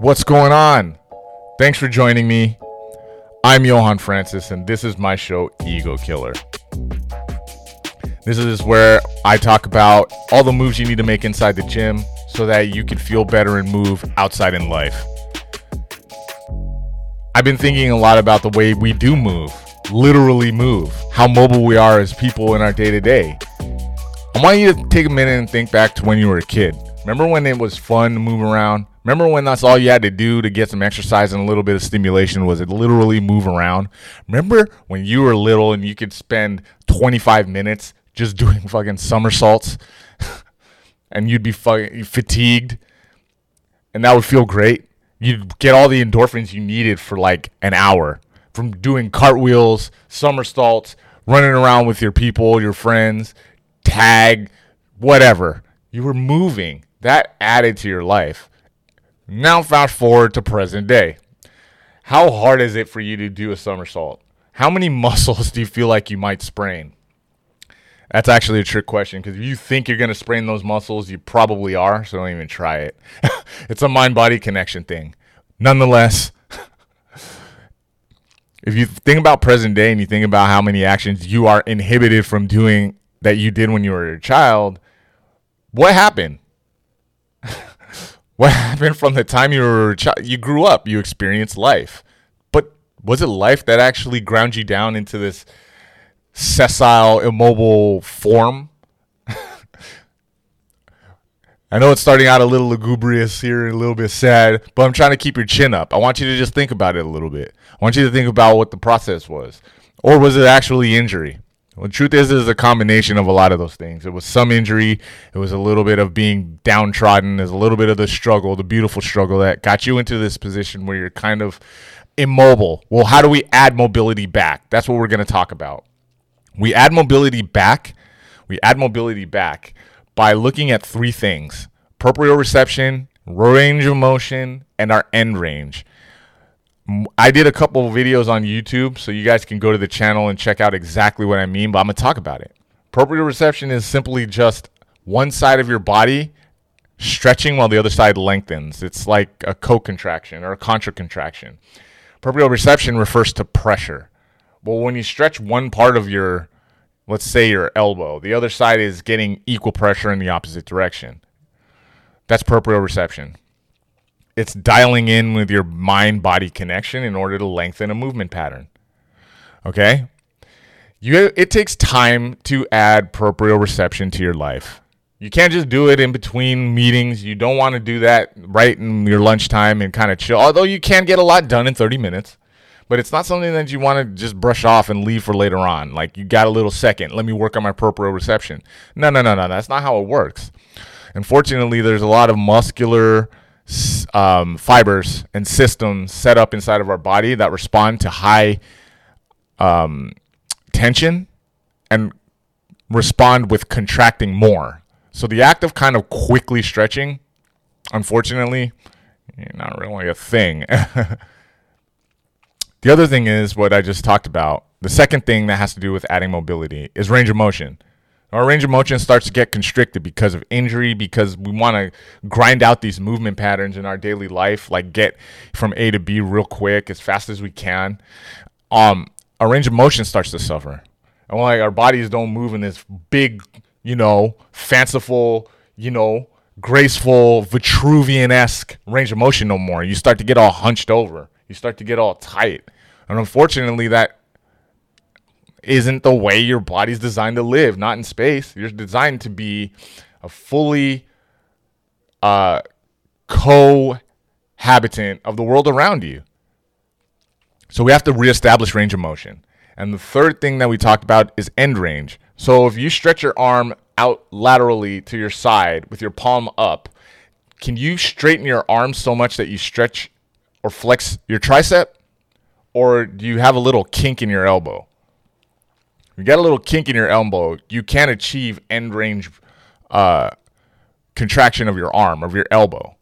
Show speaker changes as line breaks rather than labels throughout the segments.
What's going on? Thanks for joining me. I'm Johann Francis, and this is my show, Ego Killer. This is where I talk about all the moves you need to make inside the gym so that you can feel better and move outside in life. I've been thinking a lot about the way we do move, literally move, how mobile we are as people in our day to day. I want you to take a minute and think back to when you were a kid. Remember when it was fun to move around? Remember when that's all you had to do to get some exercise and a little bit of stimulation was it literally move around? Remember when you were little and you could spend 25 minutes just doing fucking somersaults and you'd be fucking fatigued and that would feel great? You'd get all the endorphins you needed for like an hour from doing cartwheels, somersaults, running around with your people, your friends, tag, whatever. You were moving. That added to your life. Now, fast forward to present day. How hard is it for you to do a somersault? How many muscles do you feel like you might sprain? That's actually a trick question because if you think you're going to sprain those muscles, you probably are. So don't even try it. it's a mind body connection thing. Nonetheless, if you think about present day and you think about how many actions you are inhibited from doing that you did when you were a child, what happened? What happened from the time you were child? You grew up, you experienced life. But was it life that actually ground you down into this sessile, immobile form? I know it's starting out a little lugubrious here, a little bit sad, but I'm trying to keep your chin up. I want you to just think about it a little bit. I want you to think about what the process was. Or was it actually injury? Well, the truth is, it's a combination of a lot of those things. It was some injury. It was a little bit of being downtrodden. There's a little bit of the struggle, the beautiful struggle that got you into this position where you're kind of immobile. Well, how do we add mobility back? That's what we're going to talk about. We add mobility back. We add mobility back by looking at three things proprioception, range of motion, and our end range. I did a couple videos on YouTube, so you guys can go to the channel and check out exactly what I mean, but I'm going to talk about it. Proprioception is simply just one side of your body stretching while the other side lengthens. It's like a co-contraction or a contra-contraction. Proprioception refers to pressure. Well, when you stretch one part of your let's say your elbow. The other side is getting equal pressure in the opposite direction. That's proprioception. It's dialing in with your mind body connection in order to lengthen a movement pattern. Okay? You, it takes time to add proprioception to your life. You can't just do it in between meetings. You don't want to do that right in your lunchtime and kind of chill. Although you can get a lot done in 30 minutes but it's not something that you want to just brush off and leave for later on. Like you got a little second, let me work on my proprioception. No, no, no, no. That's not how it works. Unfortunately, there's a lot of muscular um, fibers and systems set up inside of our body that respond to high um, tension and respond with contracting more. So the act of kind of quickly stretching, unfortunately, not really a thing. The other thing is what I just talked about. The second thing that has to do with adding mobility is range of motion. Our range of motion starts to get constricted because of injury, because we want to grind out these movement patterns in our daily life, like get from A to B real quick as fast as we can. Um, our range of motion starts to suffer. And like our bodies don't move in this big, you know, fanciful, you know, graceful, Vitruvian esque range of motion no more. You start to get all hunched over you start to get all tight. And unfortunately, that isn't the way your body's designed to live, not in space. You're designed to be a fully uh, cohabitant of the world around you. So we have to reestablish range of motion. And the third thing that we talked about is end range. So if you stretch your arm out laterally to your side with your palm up, can you straighten your arm so much that you stretch or flex your tricep, or do you have a little kink in your elbow? You got a little kink in your elbow, you can't achieve end range uh, contraction of your arm, of your elbow.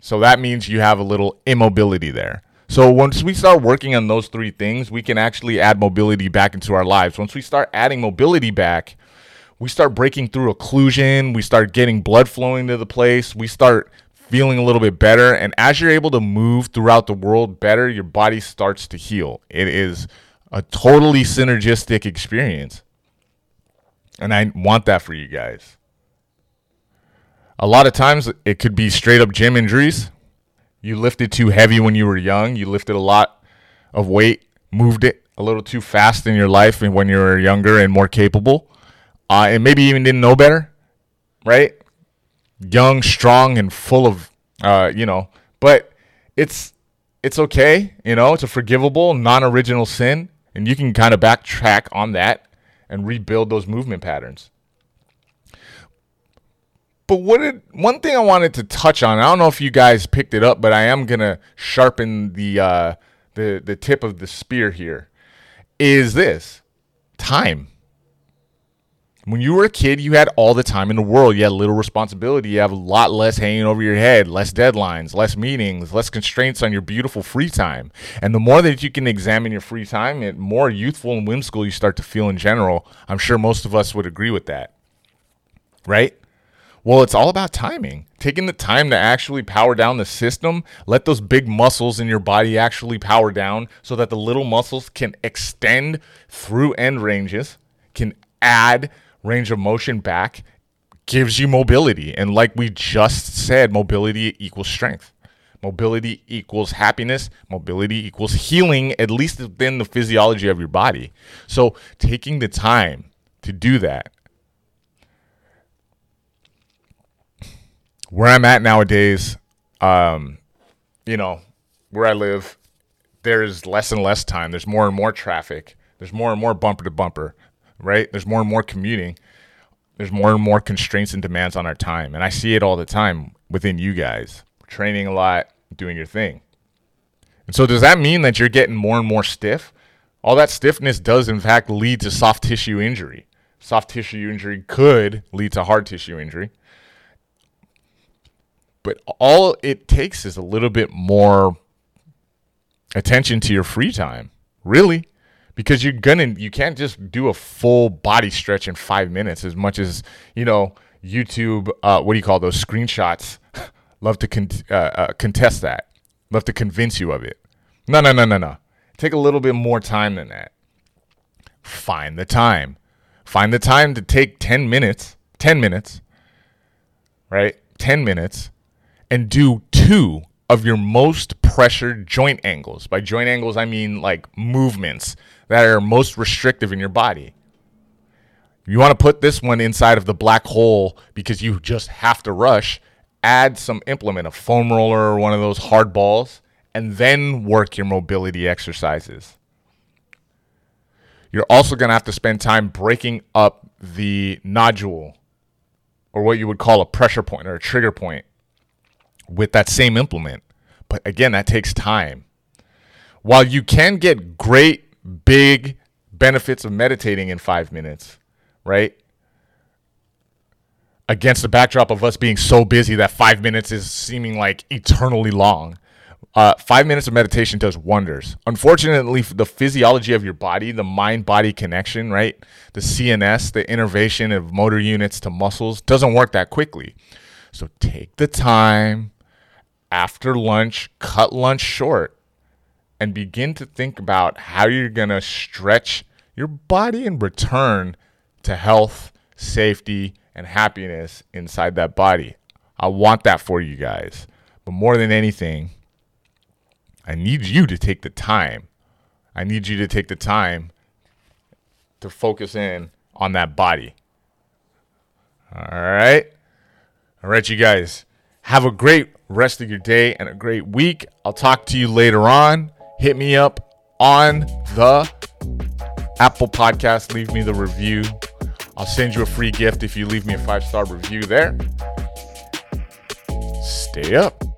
So that means you have a little immobility there. So once we start working on those three things, we can actually add mobility back into our lives. Once we start adding mobility back, we start breaking through occlusion, we start getting blood flowing to the place, we start feeling a little bit better. And as you're able to move throughout the world better, your body starts to heal. It is a totally synergistic experience. And I want that for you guys. A lot of times it could be straight up gym injuries. You lifted too heavy when you were young, you lifted a lot of weight, moved it a little too fast in your life and when you were younger and more capable. Uh, and maybe even didn't know better, right? Young, strong, and full of, uh, you know, but it's it's okay, you know, it's a forgivable, non-original sin, and you can kind of backtrack on that and rebuild those movement patterns. But what did one thing I wanted to touch on? I don't know if you guys picked it up, but I am gonna sharpen the uh, the the tip of the spear here. Is this time? When you were a kid, you had all the time in the world. You had little responsibility. You have a lot less hanging over your head, less deadlines, less meetings, less constraints on your beautiful free time. And the more that you can examine your free time, the more youthful and whimsical you start to feel in general. I'm sure most of us would agree with that. Right? Well, it's all about timing. Taking the time to actually power down the system, let those big muscles in your body actually power down so that the little muscles can extend through end ranges, can add range of motion back gives you mobility. And like we just said, mobility equals strength. Mobility equals happiness. Mobility equals healing, at least within the physiology of your body. So taking the time to do that. Where I'm at nowadays, um, you know, where I live, there's less and less time. There's more and more traffic. There's more and more bumper to bumper right? There's more and more commuting. There's more and more constraints and demands on our time. And I see it all the time within you guys. Training a lot, doing your thing. And so does that mean that you're getting more and more stiff? All that stiffness does in fact lead to soft tissue injury. Soft tissue injury could lead to hard tissue injury. But all it takes is a little bit more attention to your free time. Really because you're gonna you can't just do a full body stretch in five minutes as much as you know YouTube. Uh, what do you call those screenshots? Love to con- uh, uh, contest that. Love to convince you of it. No, no, no, no, no. Take a little bit more time than that. Find the time. Find the time to take 10 minutes, 10 minutes, right? 10 minutes, and do two of your most pressured joint angles. By joint angles, I mean like movements that are most restrictive in your body. You want to put this one inside of the black hole because you just have to rush. Add some implement, a foam roller or one of those hard balls, and then work your mobility exercises. You're also going to have to spend time breaking up the nodule or what you would call a pressure point or a trigger point with that same implement. But again, that takes time. While you can get great big benefits of meditating in five minutes, right? Against the backdrop of us being so busy that five minutes is seeming like eternally long. Uh, five minutes of meditation does wonders. Unfortunately, the physiology of your body, the mind body connection, right? The CNS, the innervation of motor units to muscles, doesn't work that quickly. So take the time after lunch, cut lunch short and begin to think about how you're going to stretch your body and return to health, safety, and happiness inside that body. I want that for you guys. But more than anything, I need you to take the time. I need you to take the time to focus in on that body. All right. All right, you guys. Have a great rest of your day and a great week. I'll talk to you later on hit me up on the Apple Podcast. Leave me the review. I'll send you a free gift if you leave me a five star review there. Stay up.